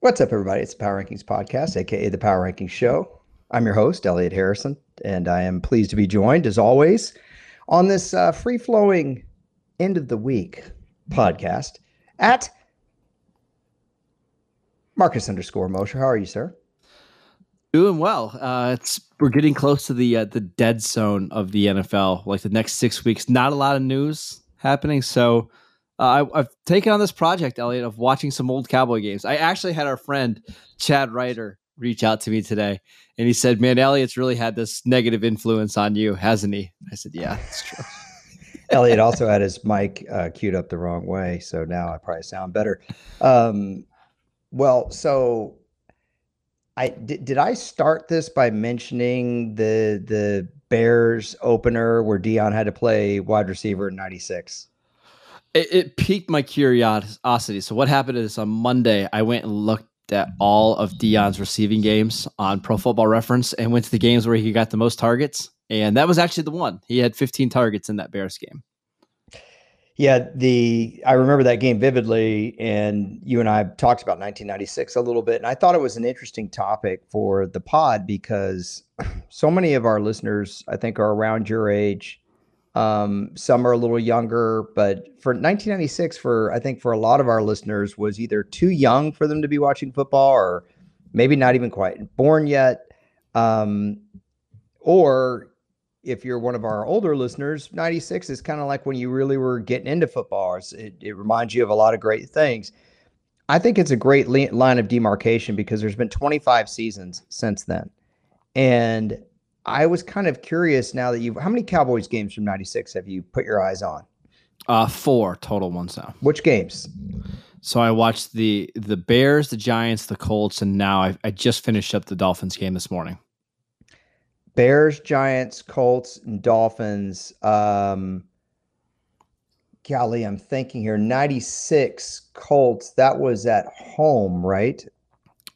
What's up, everybody? It's the Power Rankings Podcast, aka the Power Rankings Show. I'm your host, Elliot Harrison, and I am pleased to be joined, as always, on this uh, free flowing end of the week podcast at Marcus underscore Mosher. How are you, sir? Doing well. Uh, it's we're getting close to the uh, the dead zone of the NFL. Like the next six weeks, not a lot of news happening. So uh, I, have taken on this project, Elliot, of watching some old Cowboy games. I actually had our friend Chad Ryder reach out to me today, and he said, "Man, Elliot's really had this negative influence on you, hasn't he?" I said, "Yeah, it's true." Elliot also had his mic uh, queued up the wrong way, so now I probably sound better. Um, well, so I did, did I start this by mentioning the the Bears opener where Deion had to play wide receiver in '96? it, it piqued my curiosity. So what happened is on Monday, I went and looked at all of Deion's receiving games on Pro Football Reference and went to the games where he got the most targets. And that was actually the one. He had 15 targets in that Bears game. Yeah, the I remember that game vividly, and you and I talked about 1996 a little bit, and I thought it was an interesting topic for the pod because so many of our listeners, I think, are around your age, um, some are a little younger, but for 1996, for I think for a lot of our listeners, was either too young for them to be watching football, or maybe not even quite born yet. Um, or if you're one of our older listeners, 96 is kind of like when you really were getting into football. It, it reminds you of a lot of great things. I think it's a great line of demarcation because there's been 25 seasons since then. And I was kind of curious now that you've how many Cowboys games from '96 have you put your eyes on? Uh, four total ones now. Which games? So I watched the the Bears, the Giants, the Colts, and now I, I just finished up the Dolphins game this morning. Bears, Giants, Colts, and Dolphins. Um, golly, I'm thinking here. 96 Colts. That was at home, right?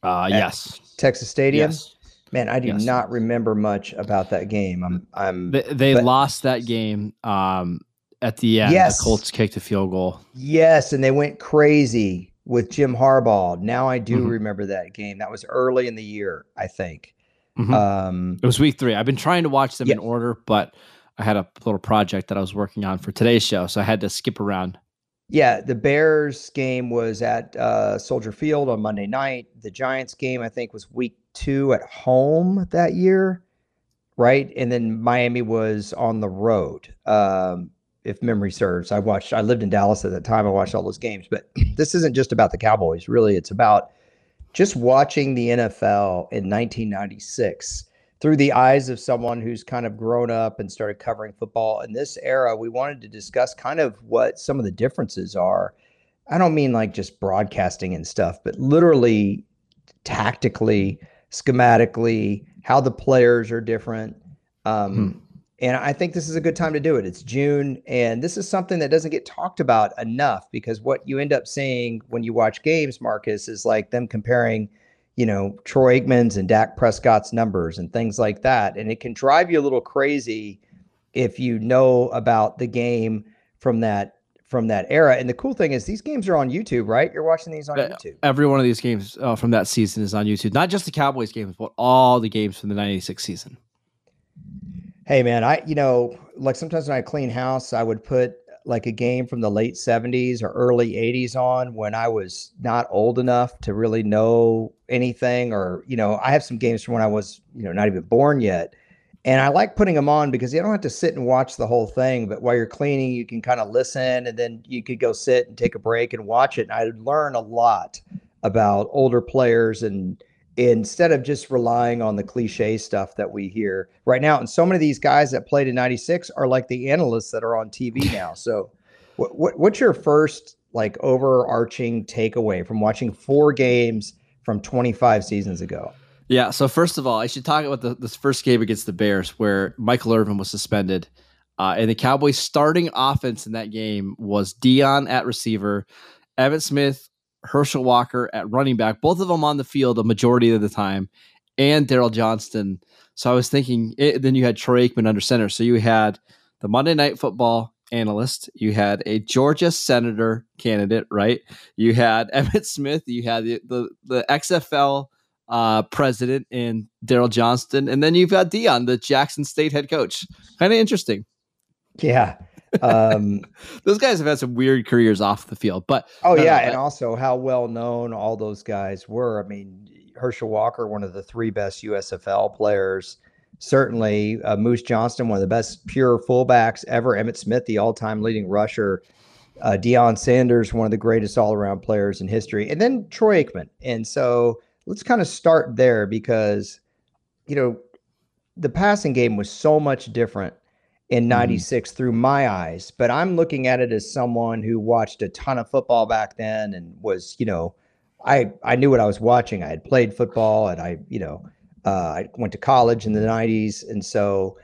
Uh, yes. Texas Stadium. Yes. Man, I do yes. not remember much about that game. I'm, I'm. They, they but, lost that game um, at the end. Yes. The Colts kicked a field goal. Yes, and they went crazy with Jim Harbaugh. Now I do mm-hmm. remember that game. That was early in the year, I think. Mm-hmm. Um, it was week three. I've been trying to watch them yeah. in order, but I had a little project that I was working on for today's show, so I had to skip around. Yeah, the Bears game was at uh, Soldier Field on Monday night. The Giants game, I think, was week two at home that year, right? And then Miami was on the road. Um, if memory serves, I watched. I lived in Dallas at the time. I watched all those games, but this isn't just about the Cowboys. Really, it's about just watching the NFL in 1996 through the eyes of someone who's kind of grown up and started covering football in this era. We wanted to discuss kind of what some of the differences are. I don't mean like just broadcasting and stuff, but literally tactically schematically, how the players are different. Um, hmm. And I think this is a good time to do it. It's June, and this is something that doesn't get talked about enough because what you end up seeing when you watch games, Marcus, is like them comparing, you know, Troy Aikman's and Dak Prescott's numbers and things like that. And it can drive you a little crazy if you know about the game from that from that era. And the cool thing is these games are on YouTube, right? You're watching these on uh, YouTube. Every one of these games uh, from that season is on YouTube. Not just the Cowboys games, but all the games from the 96 season. Hey man, I you know, like sometimes when I clean house, I would put like a game from the late 70s or early 80s on when I was not old enough to really know anything or you know, I have some games from when I was, you know, not even born yet and I like putting them on because you don't have to sit and watch the whole thing, but while you're cleaning, you can kind of listen and then you could go sit and take a break and watch it. And I would learn a lot about older players and instead of just relying on the cliche stuff that we hear right now. And so many of these guys that played in 96 are like the analysts that are on TV now. So what, what what's your first like overarching takeaway from watching four games from 25 seasons ago? Yeah. So first of all, I should talk about the, this first game against the Bears where Michael Irvin was suspended. Uh, and the Cowboys' starting offense in that game was Deion at receiver, Emmitt Smith, Herschel Walker at running back, both of them on the field a majority of the time, and Daryl Johnston So I was thinking, it, then you had Troy Aikman under center. So you had the Monday Night Football analyst, you had a Georgia senator candidate, right? You had Emmitt Smith, you had the the, the XFL uh, president in Daryl Johnston, and then you've got Deion, the Jackson State head coach. Kind of interesting. Yeah. Um, those guys have had some weird careers off the field, but oh yeah, and also how well known all those guys were. I mean, Herschel Walker, one of the three best USFL players. Certainly, uh, Moose Johnston, one of the best pure fullbacks ever. Emmitt Smith, the all-time leading rusher. Uh, Deion Sanders, one of the greatest all-around players in history, and then Troy Aikman. And so let's kind of start there because, you know, the passing game was so much different in 96 mm-hmm. through my eyes, but I'm looking at it as someone who watched a ton of football back then and was, you know, I I knew what I was watching. I had played football and I, you know, uh, I went to college in the 90s and so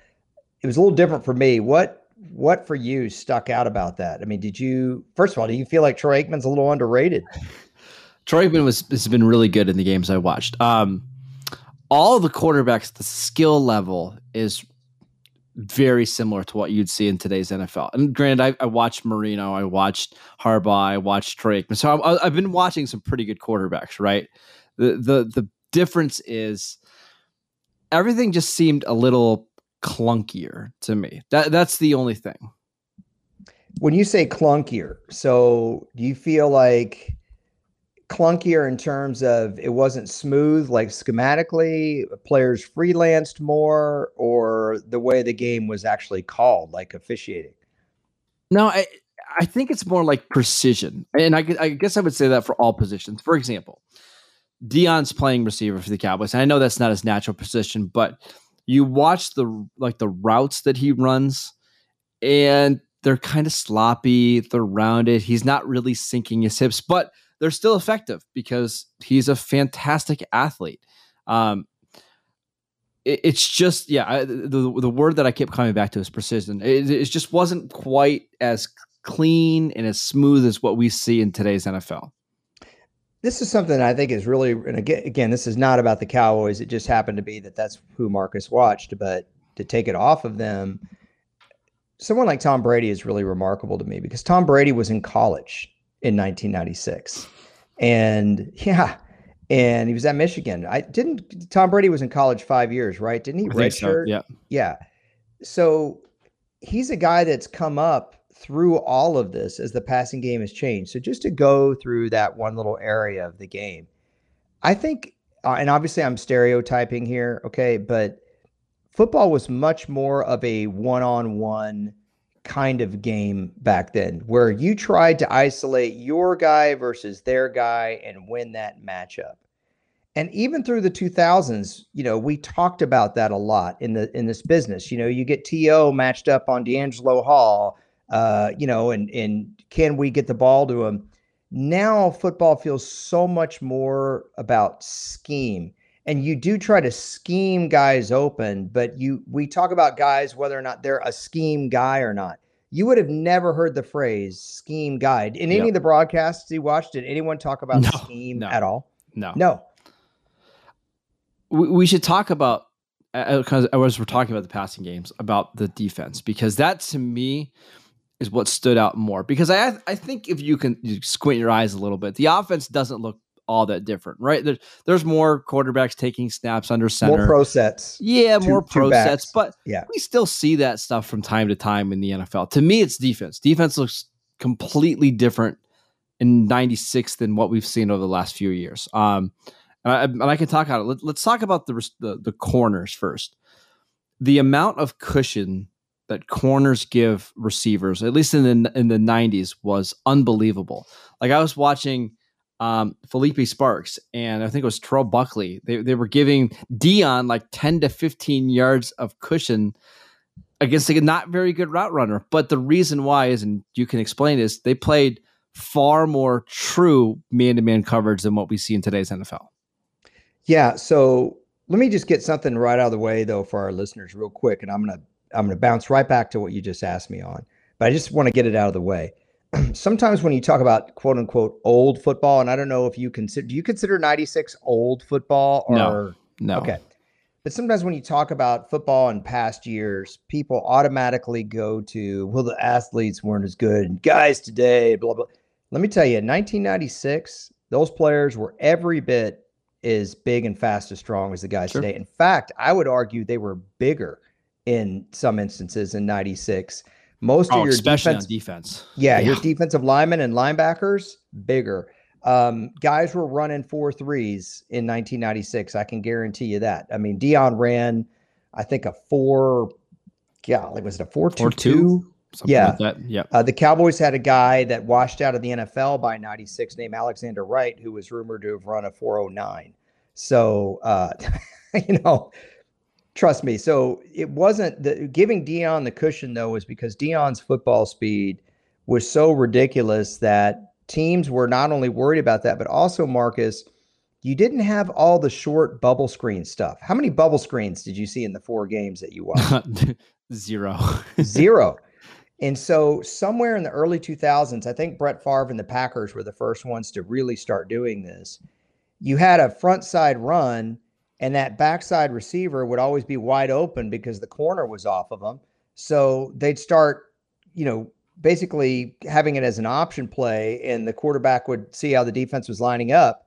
it was a little different for me. What what for you stuck out about that? I mean, did you first of all, do you feel like Troy Aikman's a little underrated? Troy Aikman was has been really good in the games I watched. Um, all the quarterbacks, the skill level is very similar to what you'd see in today's NFL. And granted, I, I watched Marino, I watched Harbaugh, I watched Troy Aikman. So I, I've been watching some pretty good quarterbacks. Right. The the the difference is everything just seemed a little clunkier to me. That that's the only thing. When you say clunkier, so do you feel like clunkier in terms of it wasn't smooth, like schematically, players freelanced more, or the way the game was actually called, like officiating? No, I I think it's more like precision, and I, I guess I would say that for all positions. For example, Deion's playing receiver for the Cowboys. And I know that's not his natural position, but you watch the like the routes that he runs, and they're kind of sloppy. They're rounded. He's not really sinking his hips, but they're still effective because he's a fantastic athlete. Um, it, it's just yeah, I, the the word that I kept coming back to is precision. It, it just wasn't quite as clean and as smooth as what we see in today's NFL. This is something I think is really, and again, again, this is not about the Cowboys. It just happened to be that that's who Marcus watched. But to take it off of them, someone like Tom Brady is really remarkable to me because Tom Brady was in college in 1996. And yeah, and he was at Michigan. I didn't Tom Brady was in college 5 years, right? Didn't he redshirt? So, yeah. Yeah. So he's a guy that's come up through all of this as the passing game has changed. So just to go through that one little area of the game. I think uh, and obviously I'm stereotyping here, okay, but football was much more of a one-on-one kind of game back then where you tried to isolate your guy versus their guy and win that matchup. And even through the 2000s, you know, we talked about that a lot in the in this business. You know, you get TO matched up on DeAngelo Hall, uh, you know, and and can we get the ball to him? Now football feels so much more about scheme and you do try to scheme guys open, but you we talk about guys whether or not they're a scheme guy or not. You would have never heard the phrase scheme guide in any yep. of the broadcasts you watched. Did anyone talk about no, scheme no, at all? No, no. We, we should talk about because uh, as we're talking about the passing games about the defense because that to me is what stood out more because I I think if you can you squint your eyes a little bit, the offense doesn't look all that different, right? There's there's more quarterbacks taking snaps under center, more pro sets, yeah, two, more pro sets, but yeah, we still see that stuff from time to time in the NFL. To me, it's defense. Defense looks completely different in '96 than what we've seen over the last few years. Um, and I, and I can talk about it. Let, us talk about the, the the corners first. The amount of cushion that corners give receivers, at least in the in the '90s, was unbelievable. Like I was watching um, Phillippi Sparks and I think it was Terrell Buckley. They, they were giving Deion like 10 to 15 yards of cushion against a not very good route runner. But the reason why is, and you can explain, is they played far more true man to man coverage than what we see in today's NFL. Yeah. So let me just get something right out of the way though for our listeners real quick. And I'm gonna I'm gonna bounce right back to what you just asked me on. But I just want to get it out of the way. sometimes when you talk about quote unquote old football, and I don't know if you consider, do you consider 96 old football or no, no. Okay. but sometimes when you talk about football in past years, people automatically go to, well, the athletes weren't as good, guys today, blah blah. Let me tell you, in 1996, those players were every bit as big and fast as strong as the guys sure. today. In fact, I would argue they were bigger in some instances in 96. Most oh, of your especially defense, on defense. Yeah, yeah, your defensive linemen and linebackers bigger. Um, guys were running four threes in 1996. I can guarantee you that. I mean, Deion ran, I think a four. Yeah, like was it a four two two? yeah, like yeah. Uh, the Cowboys had a guy that washed out of the NFL by '96 named Alexander Wright, who was rumored to have run a 409. So, uh, you know, trust me. So it wasn't the giving Deion the cushion though was because Deion's football speed was so ridiculous that teams were not only worried about that, but also Marcus, you didn't have all the short bubble screen stuff. How many bubble screens did you see in the four games that you watched? Zero. Zero. And so somewhere in the early 2000s, I think Brett Favre and the Packers were the first ones to really start doing this. You had a front side run, and that backside receiver would always be wide open because the corner was off of them. So they'd start, you know, basically having it as an option play, and the quarterback would see how the defense was lining up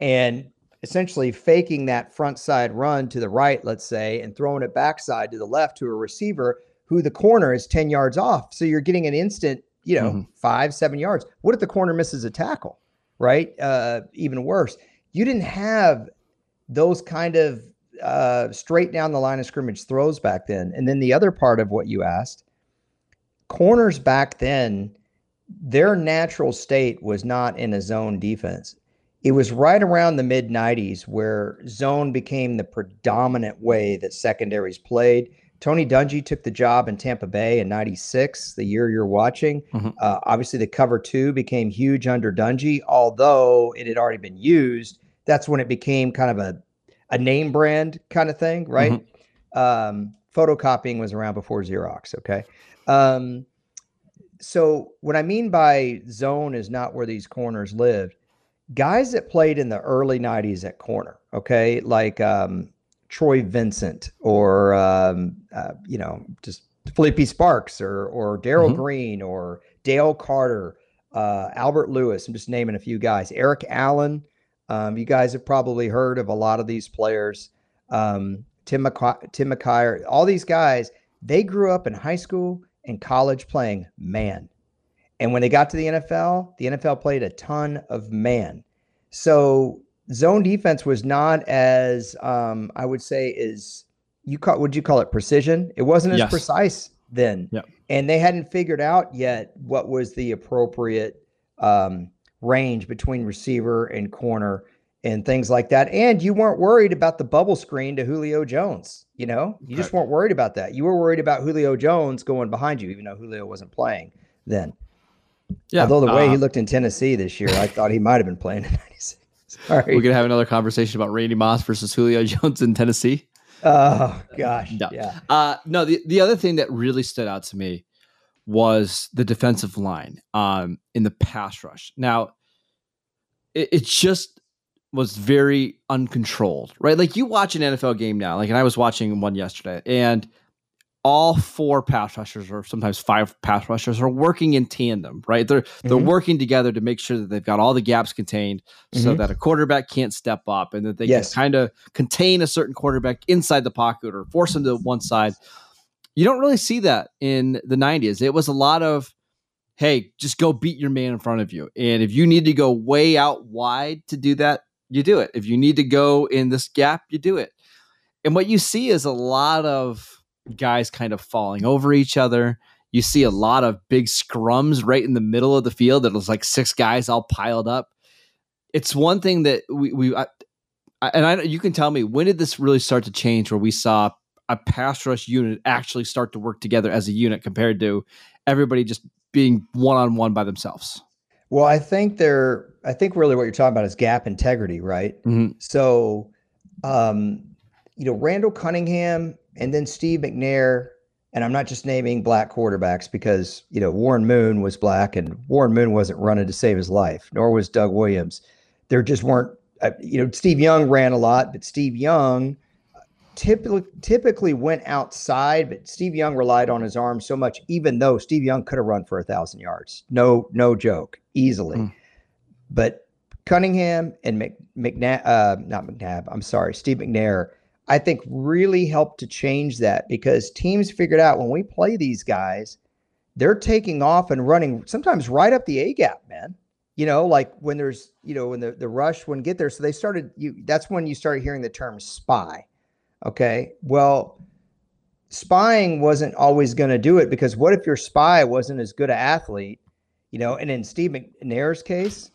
and essentially faking that front side run to the right, let's say, and throwing it backside to the left to a receiver who the corner is 10 yards off. So you're getting an instant, you know, mm-hmm. five, seven yards. What if the corner misses a tackle? Right? Uh, even worse. You didn't have those kind of uh, straight down the line of scrimmage throws back then. And then the other part of what you asked corners back then, their natural state was not in a zone defense. It was right around the mid 90s where zone became the predominant way that secondaries played. Tony Dungy took the job in Tampa Bay in 96, the year you're watching. Mm-hmm. Uh, obviously, the cover two became huge under Dungy, although it had already been used. That's when it became kind of a, a name brand kind of thing, right? Mm-hmm. Um, photocopying was around before Xerox, okay? Um, so what I mean by zone is not where these corners lived. Guys that played in the early '90s at corner, okay, like um, Troy Vincent or um, uh, you know just Phillippi Sparks or or Darrell mm-hmm. Green or Dale Carter, uh, Albert Lewis. I'm just naming a few guys. Eric Allen. Um, you guys have probably heard of a lot of these players. Um, Tim McC- Tim McKyer, all these guys. They grew up in high school and college playing man. And when they got to the NFL, the NFL played a ton of man. So zone defense was not as um, I would say is you call would you call it precision? It wasn't as yes. precise then. Yep. And they hadn't figured out yet what was the appropriate um, range between receiver and corner and things like that. And you weren't worried about the bubble screen to Julio Jones. You know, you just weren't worried about that. You were worried about Julio Jones going behind you, even though Julio wasn't playing then. Yeah. Although the way uh, he looked in Tennessee this year, I thought he might have been playing in 96. Sorry. We're going to have another conversation about Randy Moss versus Julio Jones in Tennessee. Oh, gosh. No. Yeah. Uh, no, the, the other thing that really stood out to me was the defensive line um, in the pass rush. Now, it, it just was very uncontrolled, right? Like you watch an NFL game now, like, and I was watching one yesterday, and all four pass rushers or sometimes five pass rushers are working in tandem, right? They're mm-hmm. they're working together to make sure that they've got all the gaps contained mm-hmm. so that a quarterback can't step up and that they yes. can kind of contain a certain quarterback inside the pocket or force him to one side. You don't really see that in the 90s. It was a lot of hey, just go beat your man in front of you. And if you need to go way out wide to do that, you do it. If you need to go in this gap, you do it. And what you see is a lot of guys kind of falling over each other. You see a lot of big scrums right in the middle of the field that was like six guys all piled up. It's one thing that we, we I, and I, you can tell me when did this really start to change where we saw a pass rush unit actually start to work together as a unit compared to everybody just being one on one by themselves? Well, I think they're. I think really what you're talking about is gap integrity, right? Mm-hmm. So, um, you know, Randall Cunningham and then Steve McNair, and I'm not just naming black quarterbacks because you know Warren Moon was black and Warren Moon wasn't running to save his life, nor was Doug Williams. There just weren't. Uh, you know, Steve Young ran a lot, but Steve Young typically typically went outside, but Steve Young relied on his arm so much, even though Steve Young could have run for a thousand yards. No, no joke, easily. Mm. But Cunningham and Mc, McNabb, uh, not McNabb, I'm sorry, Steve McNair, I think really helped to change that because teams figured out when we play these guys, they're taking off and running sometimes right up the A gap, man. You know, like when there's, you know, when the, the rush wouldn't get there. So they started you that's when you started hearing the term spy. Okay. Well, spying wasn't always going to do it because what if your spy wasn't as good an athlete? You know, and in Steve McNair's case,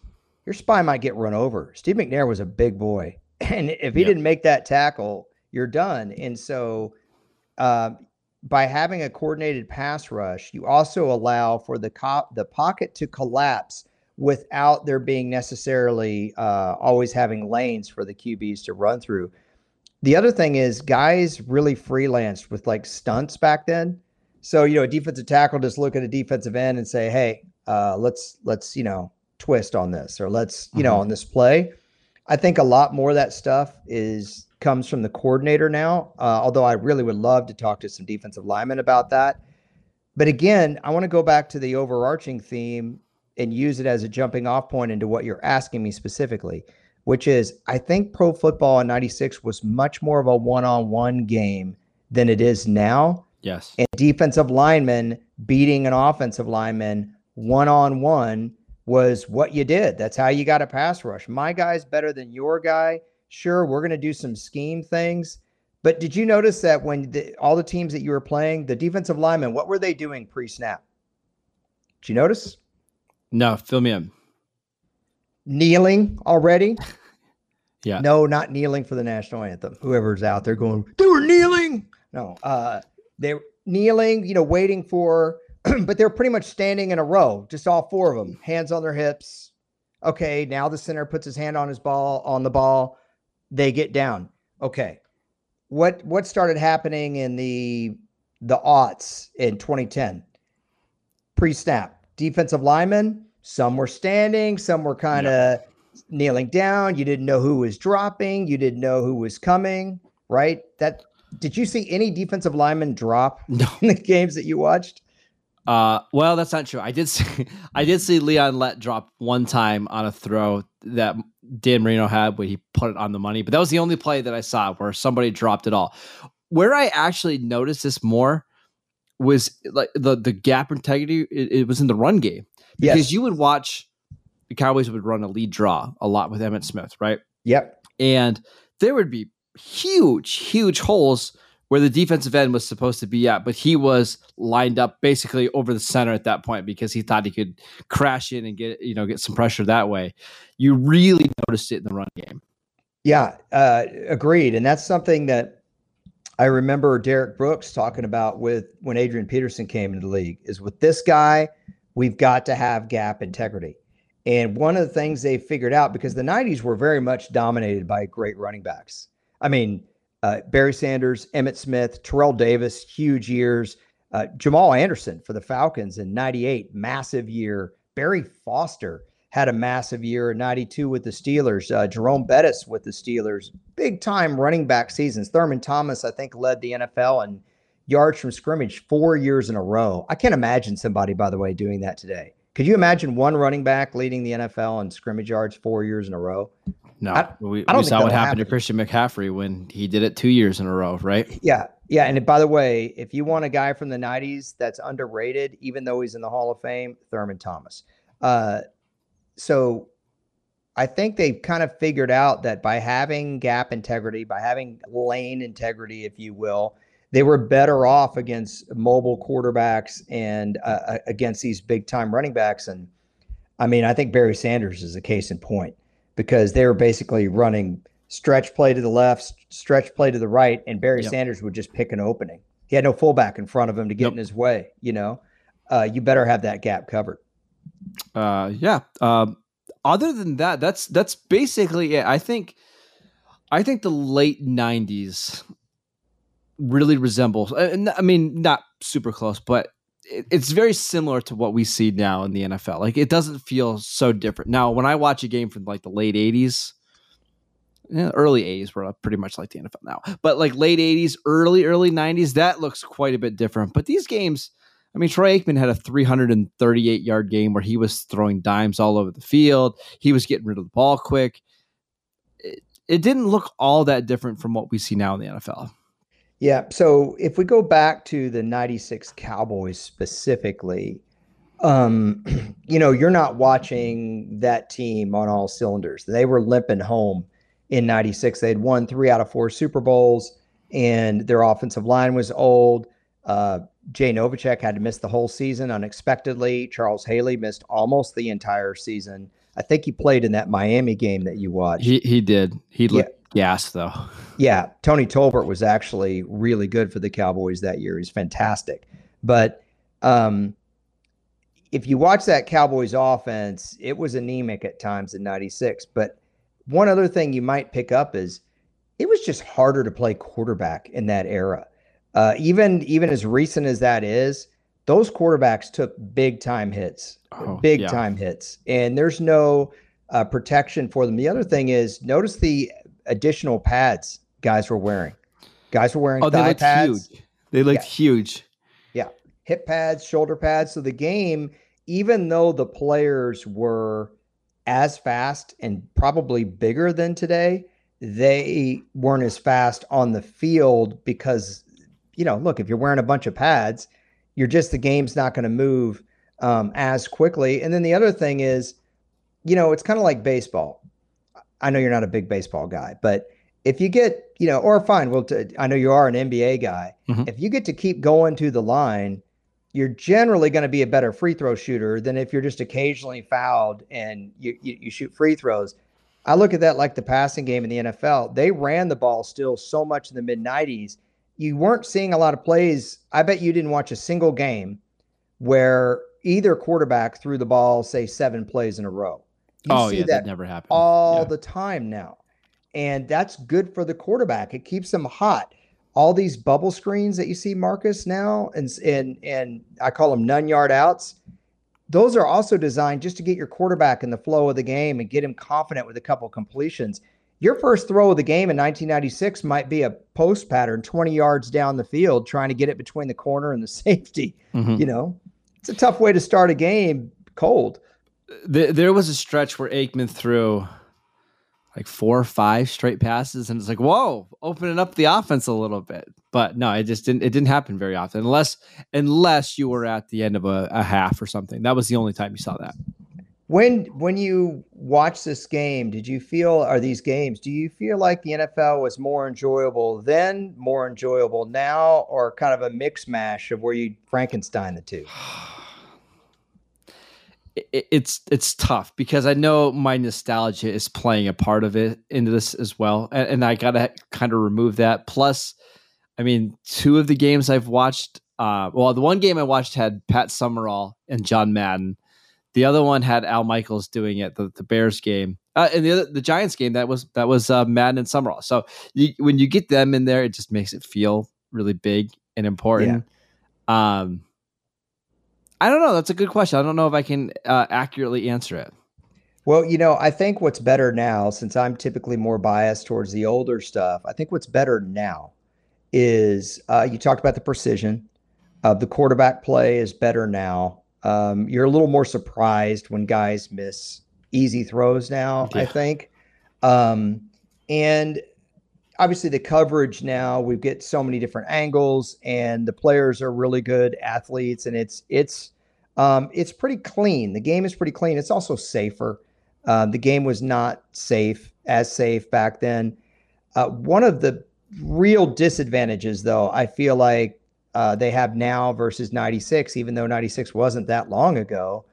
your spy might get run over. Steve McNair was a big boy. And if he didn't make that tackle, you're done. And so, uh, by having a coordinated pass rush, you also allow for the co- the pocket to collapse without there being necessarily uh, always having lanes for the QBs to run through. The other thing is, guys really freelanced with like stunts back then. So you know, a defensive tackle just look at a defensive end and say, "Hey, uh, let's let's you know twist on this, or let's you mm-hmm. know on this play." I think a lot more of that stuff is comes from the coordinator now. Uh, although I really would love to talk to some defensive linemen about that. But again, I want to go back to the overarching theme and use it as a jumping off point into what you're asking me specifically, which is I think pro football in 96 was much more of a one on one game than it is now. Yes. And defensive linemen beating an offensive lineman one on one was what you did. That's how you got a pass rush. My guy's better than your guy. Sure, we're going to do some scheme things. But did you notice that when the, all the teams that you were playing, the defensive linemen, what were they doing pre snap? Did you notice? No, fill me in. Kneeling already? yeah. No, not kneeling for the national anthem. Whoever's out there going, they were kneeling. No, uh, they're kneeling, you know, waiting for but they're pretty much standing in a row, just all four of them, hands on their hips. Okay, now the center puts his hand on his ball on the ball. They get down. Okay. What what started happening in the the aughts in 2010? Pre-snap. Defensive linemen, some were standing, some were kind of yep. kneeling down. You didn't know who was dropping, you didn't know who was coming, right? That did you see any defensive lineman drop no. in the games that you watched? Uh, well, that's not true. I did see, I did see Leon Lett drop one time on a throw that Dan Marino had where he put it on the money, but that was the only play that I saw where somebody dropped it all. Where I actually noticed this more was like the the gap integrity. It, it was in the run game because yes. you would watch the Cowboys would run a lead draw a lot with Emmitt Smith, right? Yep, and there would be huge, huge holes where the defensive end was supposed to be at, but he was lined up basically over the center at that point because he thought he could crash in and get you know get some pressure that way. You really noticed it in the run game. Yeah, uh, agreed, and that's something that I remember Derrick Brooks talking about with when Adrian Peterson came into the league. Is with this guy, we've got to have gap integrity. And one of the things they figured out because the 90s were very much dominated by great running backs. I mean, uh, Barry Sanders, Emmitt Smith, Terrell Davis, huge years. Uh, Jamal Anderson for the Falcons in 98, massive year. Barry Foster had a massive year in 92 with the Steelers. Uh, Jerome Bettis with the Steelers, big time running back seasons. Thurman Thomas, I think, led the NFL in yards from scrimmage four years in a row. I can't imagine somebody, by the way, doing that today. Could you imagine one running back leading the NFL in scrimmage yards four years in a row? No, I, we, I we saw what happened happen. to Christian McCaffrey when he did it two years in a row, right? Yeah, yeah. And by the way, if you want a guy from the '90s that's underrated, even though he's in the Hall of Fame, Thurman Thomas. Uh, so I think they've kind of figured out that by having gap integrity, by having lane integrity, if you will, they were better off against mobile quarterbacks and uh, uh against these big time running backs. And I mean, I think Barry Sanders is a case in point because they were basically running stretch play to the left, stretch play to the right, and Barry yep. Sanders would just pick an opening. He had no fullback in front of him to get yep. in his way. You know, uh, you better have that gap covered. Uh, yeah. Um, other than that, that's that's basically it. I think, I think the late '90s really resembles. Uh, I mean, not super close, but it's very similar to what we see now in the NFL. Like it doesn't feel so different. Now, when I watch a game from like the late 80s, yeah, early 80s were pretty much like the NFL now. But like late 80s, early, early 90s, that looks quite a bit different. But these games, I mean, Troy Aikman had a 338 yard game where he was throwing dimes all over the field. He was getting rid of the ball quick. It, it didn't look all that different from what we see now in the NFL. Yeah. So if we go back to the 96 Cowboys specifically, um, you know, you're not watching that team on all cylinders. They were limping home in 96. They had won three out of four Super Bowls, and their offensive line was old. Uh, Jay Novacek had to miss the whole season unexpectedly. Charles Haley missed almost the entire season. I think he played in that Miami game that you watched. He he did. He looked yeah. gas though. Yeah, Tony Tolbert was actually really good for the Cowboys that year. He's fantastic. But um, if you watch that Cowboys offense, it was anemic at times in 96. But one other thing you might pick up is it was just harder to play quarterback in that era. Uh, even even as recent as that is, those quarterbacks took big time hits, oh, big yeah. time hits, and there's no uh, protection for them. The other thing is, notice the additional pads guys were wearing. Guys were wearing oh, thigh they looked pads. Huge. They looked yeah. huge. Yeah, hip pads, shoulder pads. So the game, even though the players were as fast and probably bigger than today, they weren't as fast on the field because you know, look, if you're wearing a bunch of pads, you're just the game's not going to move um, as quickly. And then the other thing is, you know, it's kind of like baseball. I know you're not a big baseball guy, but if you get, you know, or fine, well, t- I know you are an NBA guy. Mm-hmm. If you get to keep going to the line, you're generally going to be a better free throw shooter than if you're just occasionally fouled and you, you, you shoot free throws. I look at that like the passing game in the NFL. They ran the ball still so much in the mid 90s you weren't seeing a lot of plays. I bet you didn't watch a single game where either quarterback threw the ball, say, seven plays in a row. You oh, yeah, that, that, never happened all yeah. the time now. And that's good for the quarterback. It keeps them hot. All these bubble screens that you see, Marcus, now, and and and I call them none yard outs. Those are also designed just to get your quarterback in the flow of the game and get him confident with a couple completions your first throw of the game in 1996 might be a post pattern 20 yards down the field trying to get it between the corner and the safety mm-hmm. you know? It's a tough way to start a game cold. There was a stretch where Aikman threw like four or five straight passes and it's like whoa opening up the offense a little bit. But no it just didn't it didn't happen very often unless unless you were at the end of a, a half or something. That was the only time you saw that when when you watch this game, did you feel are these games? Do you feel like the NFL was more enjoyable then, more enjoyable now, or kind of a mix mash of where you Frankenstein the two? it's it's tough because I know my nostalgia is playing a part of it into this as well, and, and I gotta kind of remove that. Plus, I mean, two of the games I've watched. Uh, well, the one game I watched had Pat Summerall and John Madden the other one had Al Michaels doing it, the, the Bears game, uh, and the other, the Giants game that was that was uh, Madden and Summerall. So you, when you get them in there, it just makes it feel really big and important. Yeah. Um, I don't know. That's a good question. I don't know if I can uh, accurately answer it. Well, you know, I think what's better now, since I'm typically more biased towards the older stuff, I think what's better now is uh, you talked about the precision. Uh, the quarterback play is better now. Um, you're a little more surprised when guys miss easy throws now, yeah. I think. Um, and obviously the coverage now we get so many different angles and the players are really good athletes and it's it's um, it's pretty clean the game is pretty clean it's also safer uh, the game was not safe as safe back then uh, one of the real disadvantages though i feel like uh, they have now versus 96, even though 96 wasn't that long ago,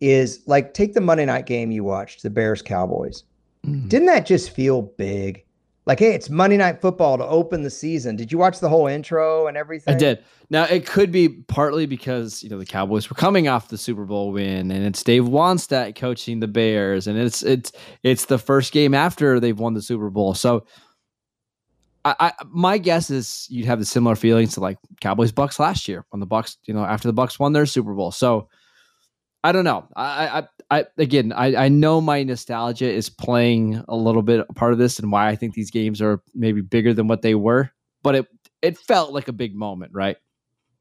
is like take the Monday night game you watched, the Bears Cowboys. Mm-hmm. Didn't that just feel big? Like, hey, it's Monday night football to open the season. Did you watch the whole intro and everything? I did. Now it could be partly because you know the Cowboys were coming off the Super Bowl win, and it's Dave Wannstedt coaching the Bears, and it's it's it's the first game after they've won the Super Bowl. So I, I, my guess is you'd have the similar feelings to like Cowboys Bucks last year when the Bucks, you know, after the Bucks won their Super Bowl. So I don't know. I, I, I again, I, I know my nostalgia is playing a little bit a part of this, and why I think these games are maybe bigger than what they were. But it, it felt like a big moment, right?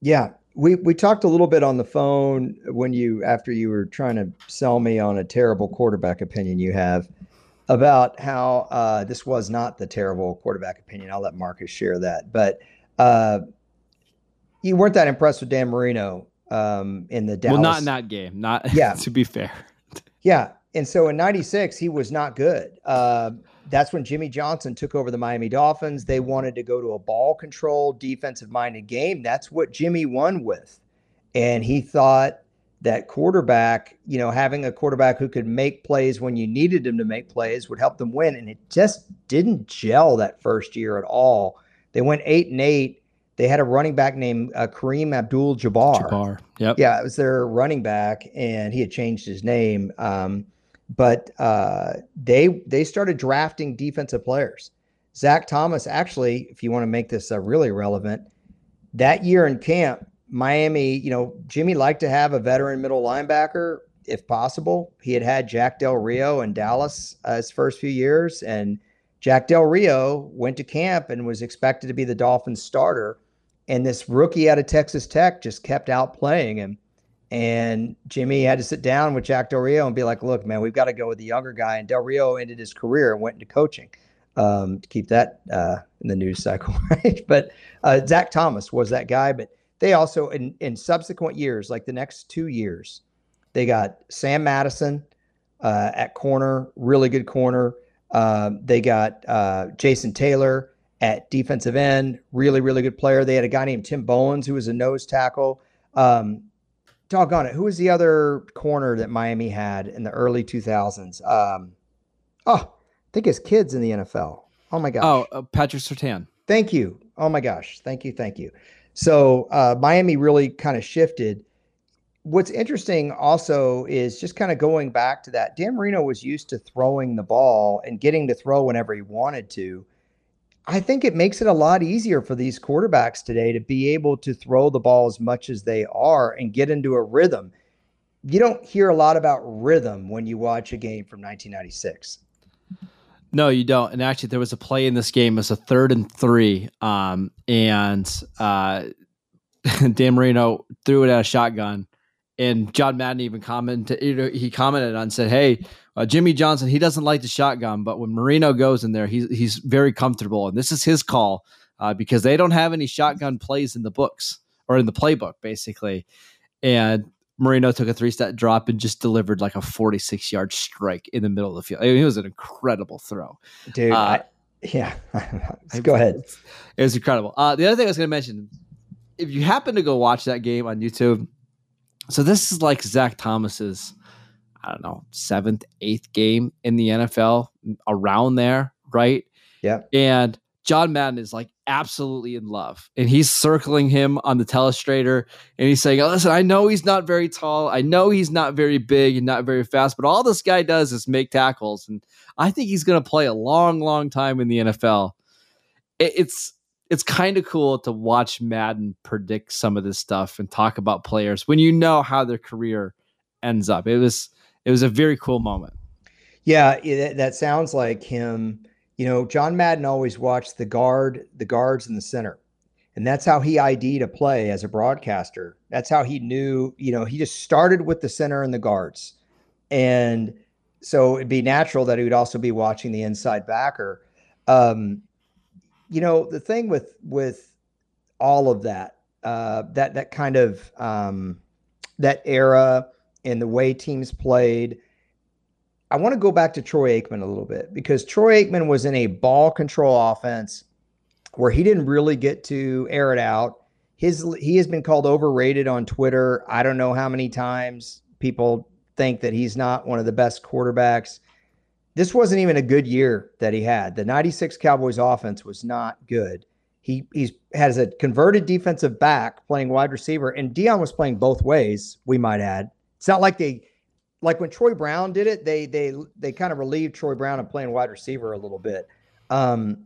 Yeah, we we talked a little bit on the phone when you after you were trying to sell me on a terrible quarterback opinion you have about how uh, this was not the terrible quarterback opinion. I'll let Marcus share that, but uh, you weren't that impressed with Dan Marino um, in the Dallas. Well, not in that game. Not yeah. to be fair. yeah, and so in '96 he was not good. Uh, that's when Jimmy Johnson took over the Miami Dolphins. They wanted to go to a ball control, defensive minded game. That's what Jimmy won with, and he thought that quarterback, you know, having a quarterback who could make plays when you needed him to make plays would help them win. And it just didn't gel that first year at all. They went eight and eight they had a running back named uh, Karim Abdul Jabbar. Jabbar. Yep. Yeah, it was their running back, and he had changed his name. Um, but uh, they they started drafting defensive players. Zach Thomas, actually, if you want to make this uh, really relevant, that year in camp, Miami, you know, Jimmy liked to have a veteran middle linebacker if possible. He had had Jack Del Rio in Dallas uh, his first few years, and Jack Del Rio went to camp and was expected to be the Dolphins starter and this rookie out of Texas Tech just kept out playing him. And Jimmy had to sit down with Jack Del Rio and be like, look, man, we've got to go with the younger guy. And Del Rio ended his career and went into coaching um, to keep that uh, in the news cycle, right? But uh, Zach Thomas was that guy. But they also, in, in subsequent years, like the next two years, they got Sam Madison uh, at corner, really good corner. Um, they got uh, Jason Taylor at defensive end, really, really good player. They had a guy named Tim Bowens who was a nose tackle. Um, doggone it. Who was the other corner that Miami had in the early 2000s? Um, oh, I think his kid's in the NFL. Oh my gosh. Oh, uh, Patrick Surtain. Thank you. Oh my gosh. Thank you. Thank you. So uh, Miami really kind of shifted. What's interesting also is just kind of going back to that. Dan Marino was used to throwing the ball and getting to throw whenever he wanted to. I think it makes it a lot easier for these quarterbacks today to be able to throw the ball as much as they are and get into a rhythm. You don't hear a lot about rhythm when you watch a game from 1996. No, you don't. And actually, there was a play in this game. It was a third and three, um, and uh, Dan Marino threw it at a shotgun, and John Madden even commented. He commented on said, "Hey, uh, Jimmy Johnson, he doesn't like the shotgun, but when Marino goes in there, he's he's very comfortable, and this is his call uh, because they don't have any shotgun plays in the books or in the playbook, basically. And Marino took a three step drop and just delivered like a 46 yard strike in the middle of the field. I mean, it was an incredible throw. Dude, uh, I, yeah. go ahead. It was incredible. Uh, the other thing I was going to mention if you happen to go watch that game on YouTube, so this is like Zach Thomas's I don't know, seventh, eighth game in the NFL around there, right? Yeah. And John Madden is like absolutely in love. And he's circling him on the telestrator and he's saying, oh, Listen, I know he's not very tall. I know he's not very big and not very fast, but all this guy does is make tackles. And I think he's going to play a long, long time in the NFL. It's, it's kind of cool to watch Madden predict some of this stuff and talk about players when you know how their career ends up. It was, it was a very cool moment. Yeah, it, that sounds like him. You know, John Madden always watched the guard, the guards in the center. And that's how he ID'd a play as a broadcaster. That's how he knew, you know, he just started with the center and the guards. And so it'd be natural that he would also be watching the inside backer. Um, you know, the thing with with all of that, uh, that that kind of um, that era and the way teams played. I want to go back to Troy Aikman a little bit because Troy Aikman was in a ball control offense where he didn't really get to air it out. His he has been called overrated on Twitter. I don't know how many times people think that he's not one of the best quarterbacks. This wasn't even a good year that he had. The 96 Cowboys offense was not good. He he's has a converted defensive back playing wide receiver and Deion was playing both ways, we might add. It's not like they like when Troy Brown did it, they they they kind of relieved Troy Brown of playing wide receiver a little bit. Um,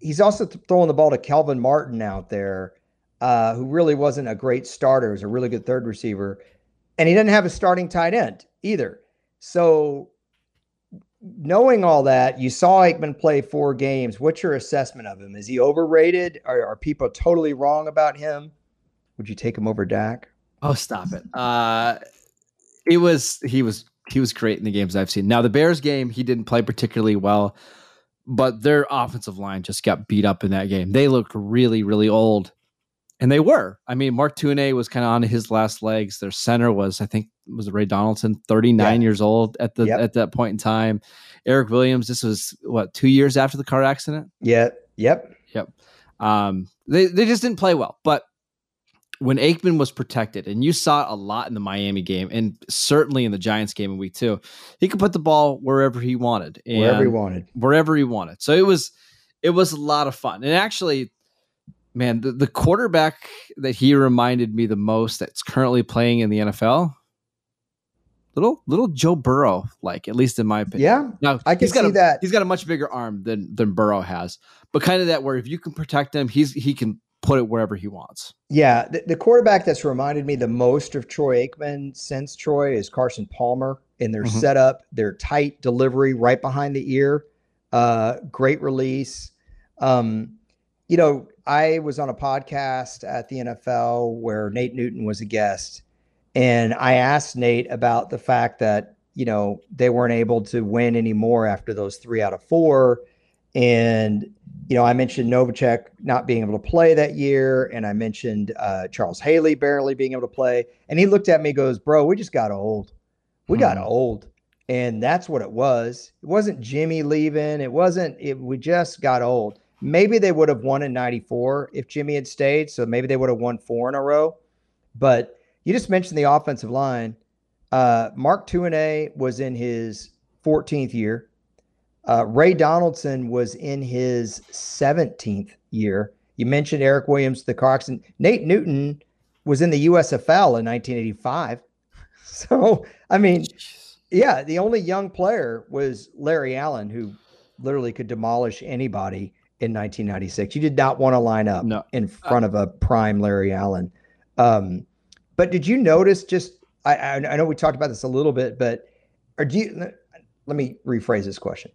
he's also th- throwing the ball to Kelvin Martin out there, uh, who really wasn't a great starter. He was a really good third receiver. and he doesn't have a starting tight end either. So, knowing all that, you saw Aikman play four games. What's your assessment of him? Is he overrated? Are, are people totally wrong about him? Would you take him over Dak? Oh, stop it. Uh, it was he was he was great in the games I've seen. Now the Bears game, he didn't play particularly well, but their offensive line just got beat up in that game. They looked really, really old. And they were. I mean, Mark Tuinei was kind of on his last legs. Their center was, I think, was Ray Donaldson, 39 yeah. years old at the yep. at that point in time. Eric Williams, this was what, two years after the car accident? Yeah. Yep. Yep. Um, they they just didn't play well. But when Aikman was protected, and you saw it a lot in the Miami game, and certainly in the Giants game in week two, he could put the ball wherever he wanted, wherever he wanted, wherever he wanted. So it was it was a lot of fun, and actually, man, the, the quarterback that he reminded me the most that's currently playing in the NFL, little little Joe Burrow, like at least in my opinion. Yeah, now I can see a, that he's got a much bigger arm than than Burrow has, but kind of that where if you can protect him, he's he can put it wherever he wants. Yeah, the, the, quarterback that's reminded me the most of Troy Aikman since Troy is Carson Palmer in their mm-hmm. setup, their tight delivery right behind the ear, uh, great release. Um, you know, I was on a podcast at the NFL where Nate Newton was a guest, and I asked Nate about the fact that you know they weren't able to win anymore after those three out of four, and you know, I mentioned Novacek not being able to play that year, and I mentioned uh, Charles Haley barely being able to play. And he looked at me, goes, "Bro, we just got old. We hmm. got old." And that's what it was. It wasn't Jimmy leaving. It wasn't. It, we just got old. Maybe they would have won in '94 if Jimmy had stayed. So maybe they would have won four in a row. But you just mentioned the offensive line. Uh, Mark Tuinei was in his 14th year. Uh, Ray Donaldson was in his 17th year. You mentioned Eric Williams, the Cox, and Nate Newton was in the USFL in 1985. So, I mean, yeah, the only young player was Larry Allen, who literally could demolish anybody in 1996. You did not want to line up no. in front of a prime Larry Allen. Um, but did you notice just, I, I know we talked about this a little bit, but or do you, let me rephrase this question.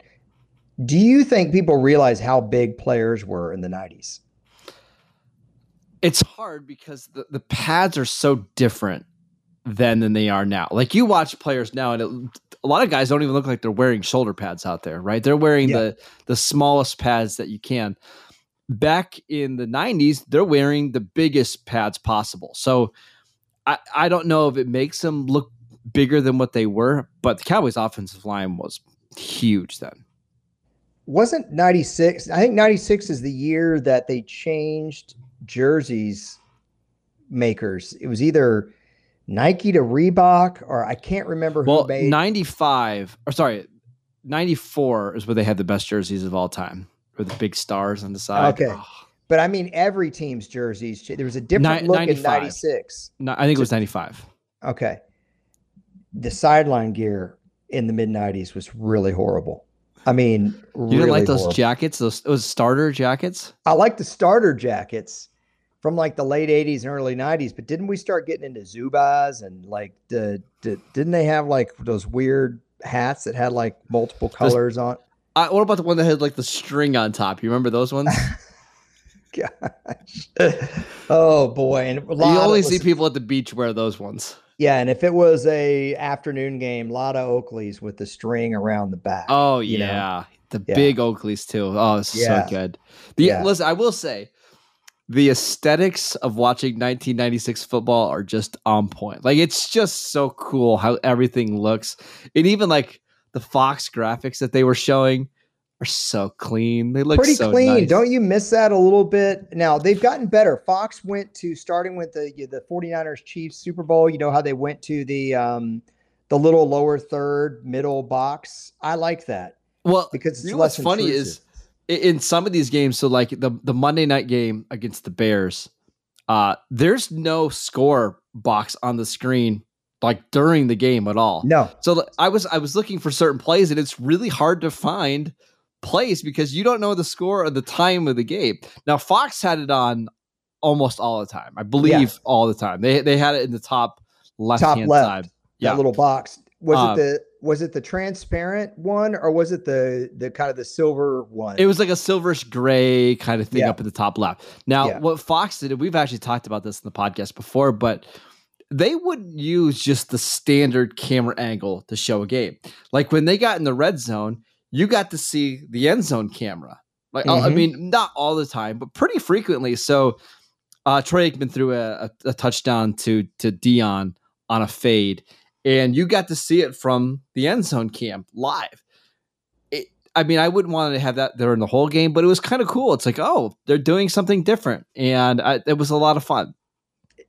Do you think people realize how big players were in the 90s? It's hard because the, the pads are so different then than they are now. Like you watch players now, and it, a lot of guys don't even look like they're wearing shoulder pads out there, right? They're wearing yeah. the the smallest pads that you can. Back in the '90s, they're wearing the biggest pads possible. So I, I don't know if it makes them look bigger than what they were, but the Cowboys' offensive line was huge then wasn't 96 i think 96 is the year that they changed jerseys makers. It was either nike to reebok or i can't remember who made well, 95 or sorry 94 is where they had the best jerseys of all time with the big stars on the side. Okay. Oh. but i mean every team's jerseys there was a different Ni- look 95. in 96 no, i think it was 95 okay. The sideline gear in the mid 90s was really horrible I mean, you really didn't like those horrible. jackets? Those those starter jackets? I like the starter jackets from like the late '80s and early '90s. But didn't we start getting into Zubaz and like the, the didn't they have like those weird hats that had like multiple colors on? Uh, what about the one that had like the string on top? You remember those ones? Gosh. Oh boy. And you only see people at the beach wear those ones. Yeah, and if it was a afternoon game, a lot of Oakleys with the string around the back. Oh yeah, know? the yeah. big Oakleys too. Oh, it's yeah. so good. The yeah. listen, I will say, the aesthetics of watching 1996 football are just on point. Like it's just so cool how everything looks, and even like the Fox graphics that they were showing are so clean. They look pretty so clean. Nice. Don't you miss that a little bit? Now they've gotten better. Fox went to starting with the the 49ers Chiefs Super Bowl. You know how they went to the um the little lower third middle box. I like that. Well, because it's you know less what's funny is in some of these games. So like the the Monday night game against the Bears, uh, there's no score box on the screen like during the game at all. No. So I was I was looking for certain plays and it's really hard to find place because you don't know the score or the time of the game. Now Fox had it on almost all the time. I believe yeah. all the time. They they had it in the top left top hand left, side. that Yeah. little box. Was it um, the was it the transparent one or was it the the kind of the silver one? It was like a silverish gray kind of thing Yeah. up at the top left. Now, Yeah. what Fox did, we've actually talked about this in the podcast before, but they wouldn't use just the standard camera angle to show a game. Like when they got in the red zone, you got to see the end zone camera. Like I- I mean, not all the time, but pretty frequently. So uh, Troy Aikman threw a, a, a touchdown to to Deion on a fade, and you got to see it from the end zone camp live. It, I mean, I wouldn't want to have that there in the whole game, but it was kind of cool. It's like, oh, they're doing something different, and I, it was a lot of fun.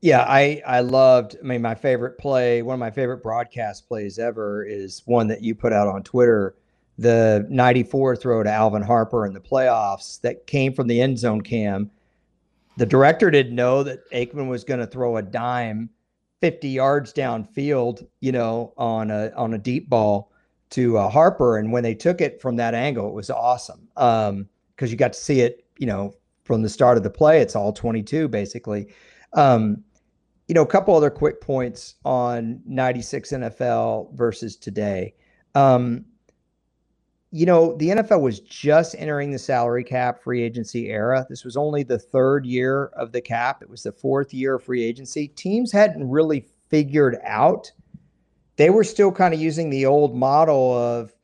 Yeah, I I loved. I mean, my favorite play, one of my favorite broadcast plays ever, is one that you put out on Twitter. The '94 throw to Alvin Harper in the playoffs that came from the end zone cam. The director didn't know that Aikman was going to throw a dime 50 yards downfield, you know, on a on a deep ball to uh, Harper, and when they took it from that angle, it was awesome because um, you got to see it, you know, from the start of the play. It's all 22 basically. Um, you know, a couple other quick points on 96 NFL versus today. Um, you know, the NFL was just entering the salary cap free agency era. This was only the third year of the cap, it was the fourth year of free agency. Teams hadn't really figured out. They were still kind of using the old model of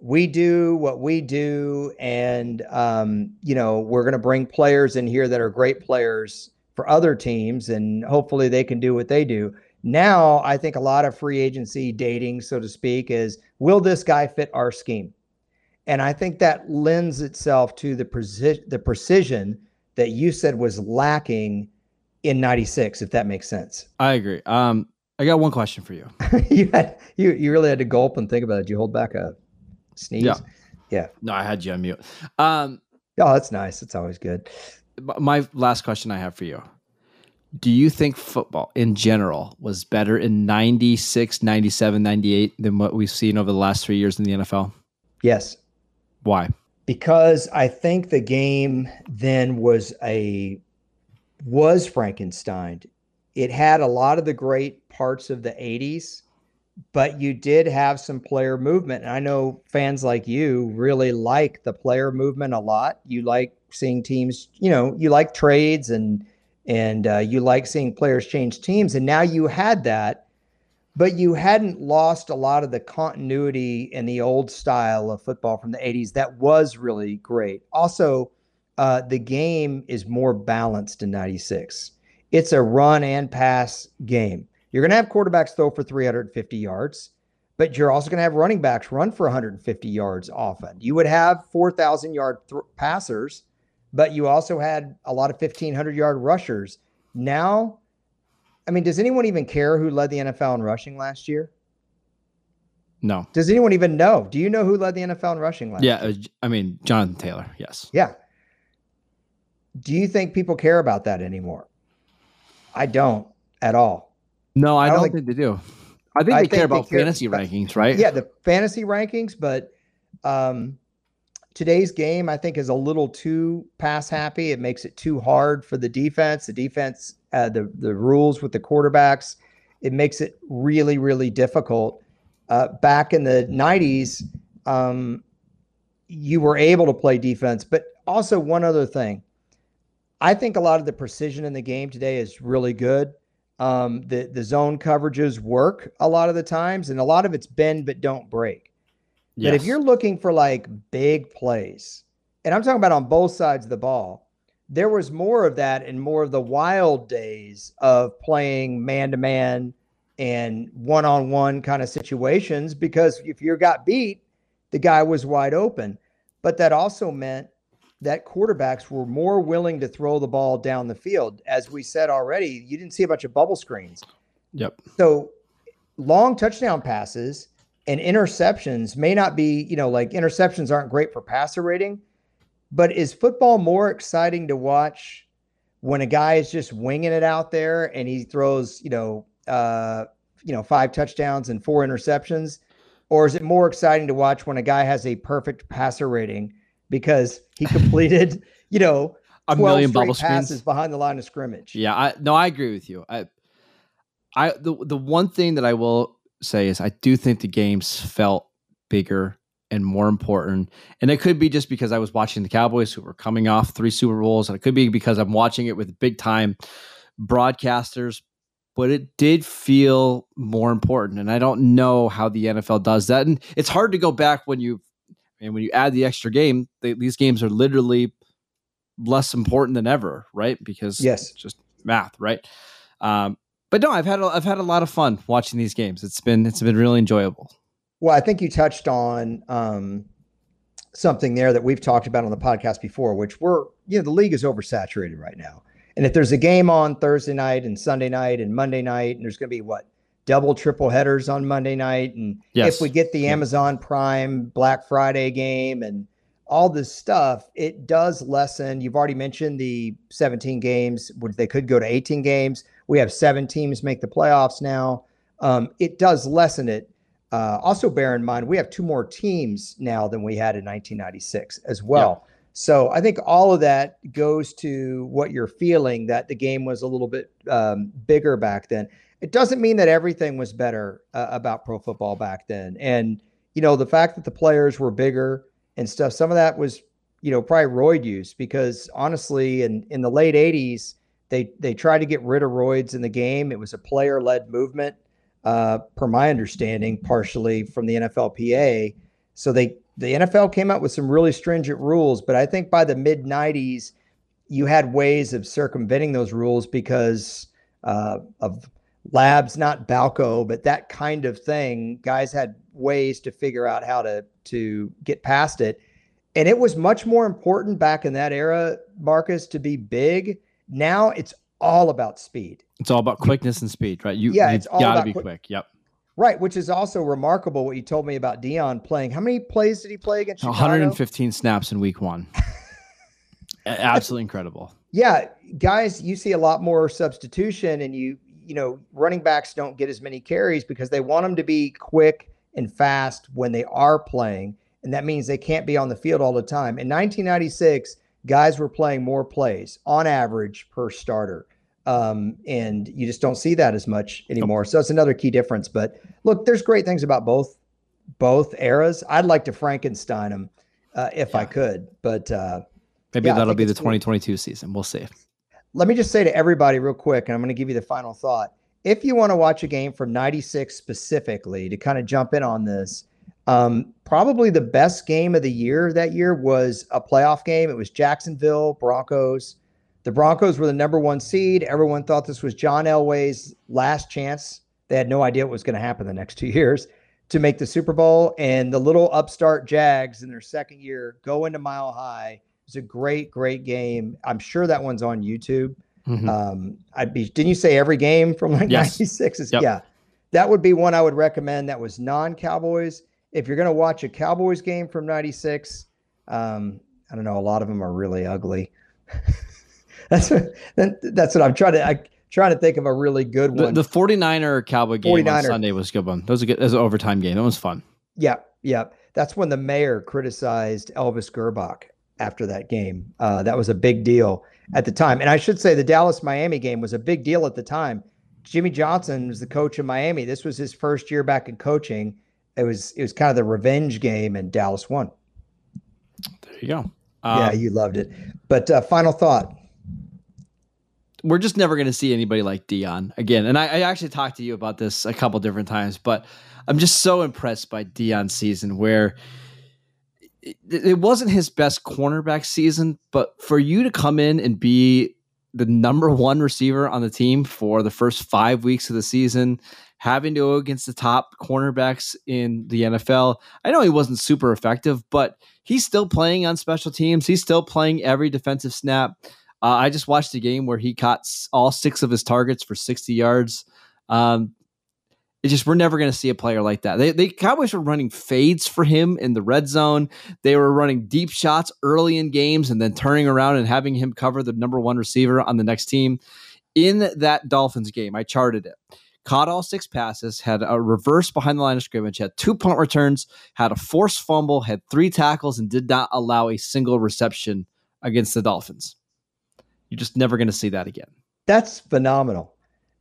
we do what we do, and, um, you know, we're going to bring players in here that are great players for other teams, and hopefully they can do what they do. Now, I think a lot of free agency dating, so to speak, is will this guy fit our scheme? And I think that lends itself to the preci- the precision that you said was lacking in 96 if that makes sense. I agree. Um I got one question for you. you had you you really had to gulp and think about it. Did you hold back a sneeze? Yeah. No, I had you on mute. Um Oh, that's nice. It's always good. my last question I have for you. Do you think football in general was better in 96, 97, 98 than what we've seen over the last 3 years in the NFL? Yes. Why? because I think the game then was a was Frankenstein. It had a lot of the great parts of the 80s, but you did have some player movement. And I know fans like you really like the player movement a lot. You like seeing teams, you know, you like trades and and uh, you like seeing players change teams. And now you had that, but you hadn't lost a lot of the continuity in the old style of football from the 80s that was really great. Also, uh, the game is more balanced in 96. It's a run and pass game. You're going to have quarterbacks throw for 350 yards, but you're also going to have running backs run for 150 yards often. You would have 4,000 yard th- passers, but you also had a lot of 1,500 yard rushers. Now, I mean, does anyone even care who led the NFL in rushing last year? No. Does anyone even know? Do you know who led the NFL in rushing last Yeah, year? uh, I mean Jonathan Taylor. Yes. Yeah. Do you think people care about that anymore? I don't at all. No, I, I don't don't, think- think, they do. I think I they think care they about care- fantasy rankings, right? Yeah, the fantasy rankings, but um, today's game I think is a little too pass happy. It makes it too hard for the defense. The defense, uh, the the rules with the quarterbacks, it makes it really really difficult. Uh, back in the '90s, um, you were able to play defense, but also one other thing. I think a lot of the precision in the game today is really good. Um, the the zone coverages work a lot of the times, and a lot of it's bend but don't break. But if you're looking for like big plays, and I'm talking about on both sides of the ball, there was more of that in more of the wild days of playing man to man and one on one kind of situations because if you got beat, the guy was wide open. But that also meant that quarterbacks were more willing to throw the ball down the field. As we said already, you didn't see a bunch of bubble screens. Yep. So long touchdown passes and interceptions may not be, you know, like interceptions aren't great for passer rating, but is football more exciting to watch when a guy is just winging it out there and he throws, you know, uh, you know, five touchdowns and four interceptions? Or is it more exciting to watch when a guy has a perfect passer rating because he completed, you know, A 12 million bubble passes screens. behind the line of scrimmage? Yeah, I no, I agree with you. I I the the one thing that I will say is I do think the games felt bigger and more important. And it could be just because I was watching the Cowboys who were coming off three Super Bowls, and it could be because I'm watching it with big time broadcasters. But it did feel more important, and I don't know how the NFL does that. And it's hard to go back when you, and when you add the extra game, they, these games are literally less important than ever, right? Because yes, just math, right? Um, but no, I've had a, I've had a lot of fun watching these games. It's been it's been really enjoyable. Well, I think you touched on um, something there that we've talked about on the podcast before, which we're, you know, the league is oversaturated right now. And if there's a game on Thursday night and Sunday night and Monday night, and there's going to be what, double, triple headers on Monday night. And yes. if we get the Amazon Prime Black Friday game and all this stuff, it does lessen. You've already mentioned the 17 games, which they could go to 18 games. We have seven teams make the playoffs now. Um, it does lessen it uh, also, bear in mind, we have two more teams now than we had in 1996 as well. Yeah. So I think all of that goes to what you're feeling that the game was a little bit um, bigger back then. It doesn't mean that everything was better uh, about pro football back then. And, you know, the fact that the players were bigger and stuff, some of that was, you know, probably roid use because honestly, in, in the late 80s, they, they tried to get rid of roids in the game. It was a player led movement uh, per my understanding, partially from the NFLPA. So they the NFL came out with some really stringent rules, but I think by the mid '90s, you had ways of circumventing those rules because uh, of labs, not Balco, but that kind of thing. Guys had ways to figure out how to to get past it, and it was much more important back in that era, Marcus, to be big. Now it's all about speed. It's all about quickness and speed, right? You, yeah, it's all gotta about be quick. Yep. Right, which is also remarkable. What you told me about Deion playing. How many plays did he play against? Chicago? 115 snaps in Week One. Absolutely incredible. Yeah, guys, you see a lot more substitution, and you you know running backs don't get as many carries because they want them to be quick and fast when they are playing, and that means they can't be on the field all the time. In 1996, guys were playing more plays on average per starter. Um, and you just don't see that as much anymore. So it's another key difference. But look, there's great things about both both eras. I'd like to Frankenstein them uh, if yeah. I could, but uh, maybe yeah, that'll be the 2022 cool. season. We'll see. Let me just say to everybody real quick, and I'm going to give you the final thought. If you want to watch a game from '96 specifically to kind of jump in on this, um, probably the best game of the year that year was a playoff game. It was Jacksonville Broncos. The Broncos were the number one seed. Everyone thought this was John Elway's last chance. They had no idea what was going to happen the next two years to make the Super Bowl. And the little upstart Jags in their second year go into Mile High. It's a great, great game. I'm sure that one's on YouTube. Mm-hmm. Um, I'd be. Didn't you say every game from like yes. '96 is? Yep. Yeah, that would be one I would recommend. That was non-Cowboys if you're going to watch a Cowboys game from 96, um, I don't know, a lot of them are really ugly. that's what, that's what I'm trying to, I trying to think of a really good one. The, the 49er Cowboy game 49er. on Sunday was a good one. That was a good, that was an overtime game. That was fun. Yeah. Yeah. That's when the mayor criticized Elvis Grbac after that game. Uh, that was a big deal at the time. And I should say the Dallas Miami game was a big deal at the time. Jimmy Johnson was the coach of Miami. This was his first year back in coaching it was it was kind of the revenge game, and Dallas won. There you go. Um, yeah, you loved it. But uh, final thought. We're just never going to see anybody like Deion again. And I, I, actually talked to you about this a couple different times, but I'm just so impressed by Deion's season where it, it wasn't his best cornerback season, but for you to come in and be the number one receiver on the team for the first five weeks of the season, having to go against the top cornerbacks in the NFL. I know he wasn't super effective, but he's still playing on special teams. He's still playing every defensive snap. Uh, I just watched a game where he caught all six of his targets for 60 yards. Um, just we're never going to see a player like that. They, they Cowboys were running fades for him in the red zone. They were running deep shots early in games and then turning around and having him cover the number one receiver on the next team. In that Dolphins game, I charted it caught all six passes, had a reverse behind the line of scrimmage, had two punt returns, had a forced fumble, had three tackles, and did not allow a single reception against the Dolphins. You're just never going to see that again. That's phenomenal.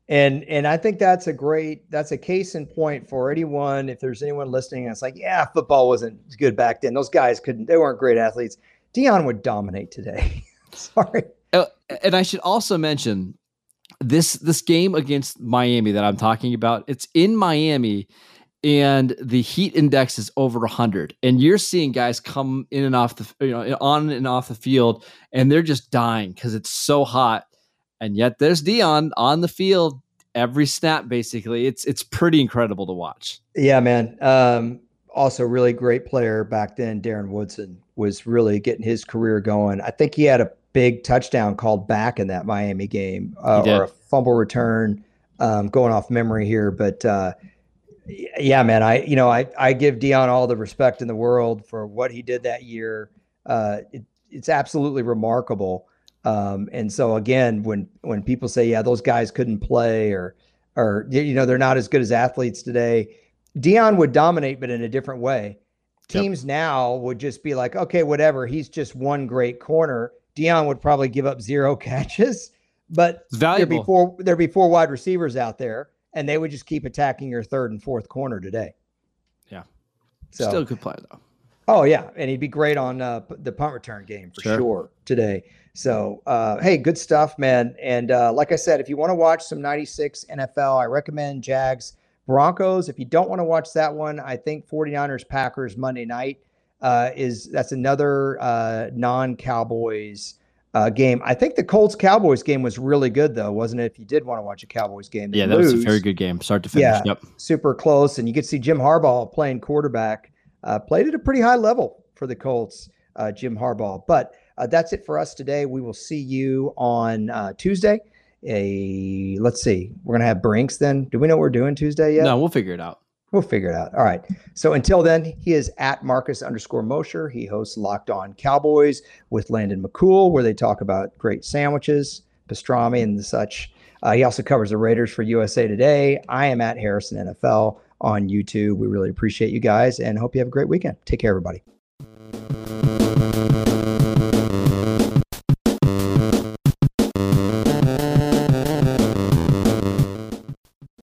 And and I think that's a great that's a case in point for anyone. If there's anyone listening, it's like, yeah, football wasn't good back then. Those guys couldn't. They weren't great athletes. Deion would dominate today. Sorry. Uh, and I should also mention this this game against Miami that I'm talking about. It's in Miami, and the heat index is over 100 and you're seeing guys come in and off the you know on and off the field and they're just dying because it's so hot. And yet there's Deion on the field every snap basically. It's it's pretty incredible to watch. Yeah man. Um also really great player back then darren woodson was really getting his career going. I think he had a big touchdown called back in that miami game uh, or a fumble return um, going off memory here but uh, yeah, man. I you know I I give Deion all the respect in the world for what he did that year. Uh, it, it's absolutely remarkable. Um, and so again, when when people say, yeah, those guys couldn't play or or you know they're not as good as athletes today, Deion would dominate, but in a different way. Teams yep. now would just be like, okay, whatever. He's just one great corner. Deion would probably give up zero catches, but there'd be four there'd be four wide receivers out there and they would just keep attacking your third and fourth corner today. Yeah. So, Still good play though. Oh yeah, and he'd be great on uh, the punt return game for sure, sure today. So uh, hey, good stuff, man. And uh, like I said, if you want to watch some '96 NFL, I recommend Jags Broncos. If you don't want to watch that one, I think 49ers Packers Monday night uh, is that's another uh, non Cowboys uh, game. I think the Colts Cowboys game was really good though, wasn't it? If you did want to watch a Cowboys game, yeah, that lose. was a very good game, start to finish. Yeah, yep. super close, and you could see Jim Harbaugh playing quarterback, uh, played at a pretty high level for the Colts. Uh, Jim Harbaugh, but uh, that's it for us today. We will see you on uh, Tuesday. A let's see, we're gonna have Brinks then. Do we know what we're doing Tuesday yet? No, we'll figure it out. We'll figure it out. All right. So until then, he is at Marcus underscore Mosher. He hosts Locked On Cowboys with Landon McCool, where they talk about great sandwiches, pastrami, and such. Uh, he also covers the Raiders for USA Today. I am at Harrison NFL on YouTube. We really appreciate you guys and hope you have a great weekend. Take care, everybody.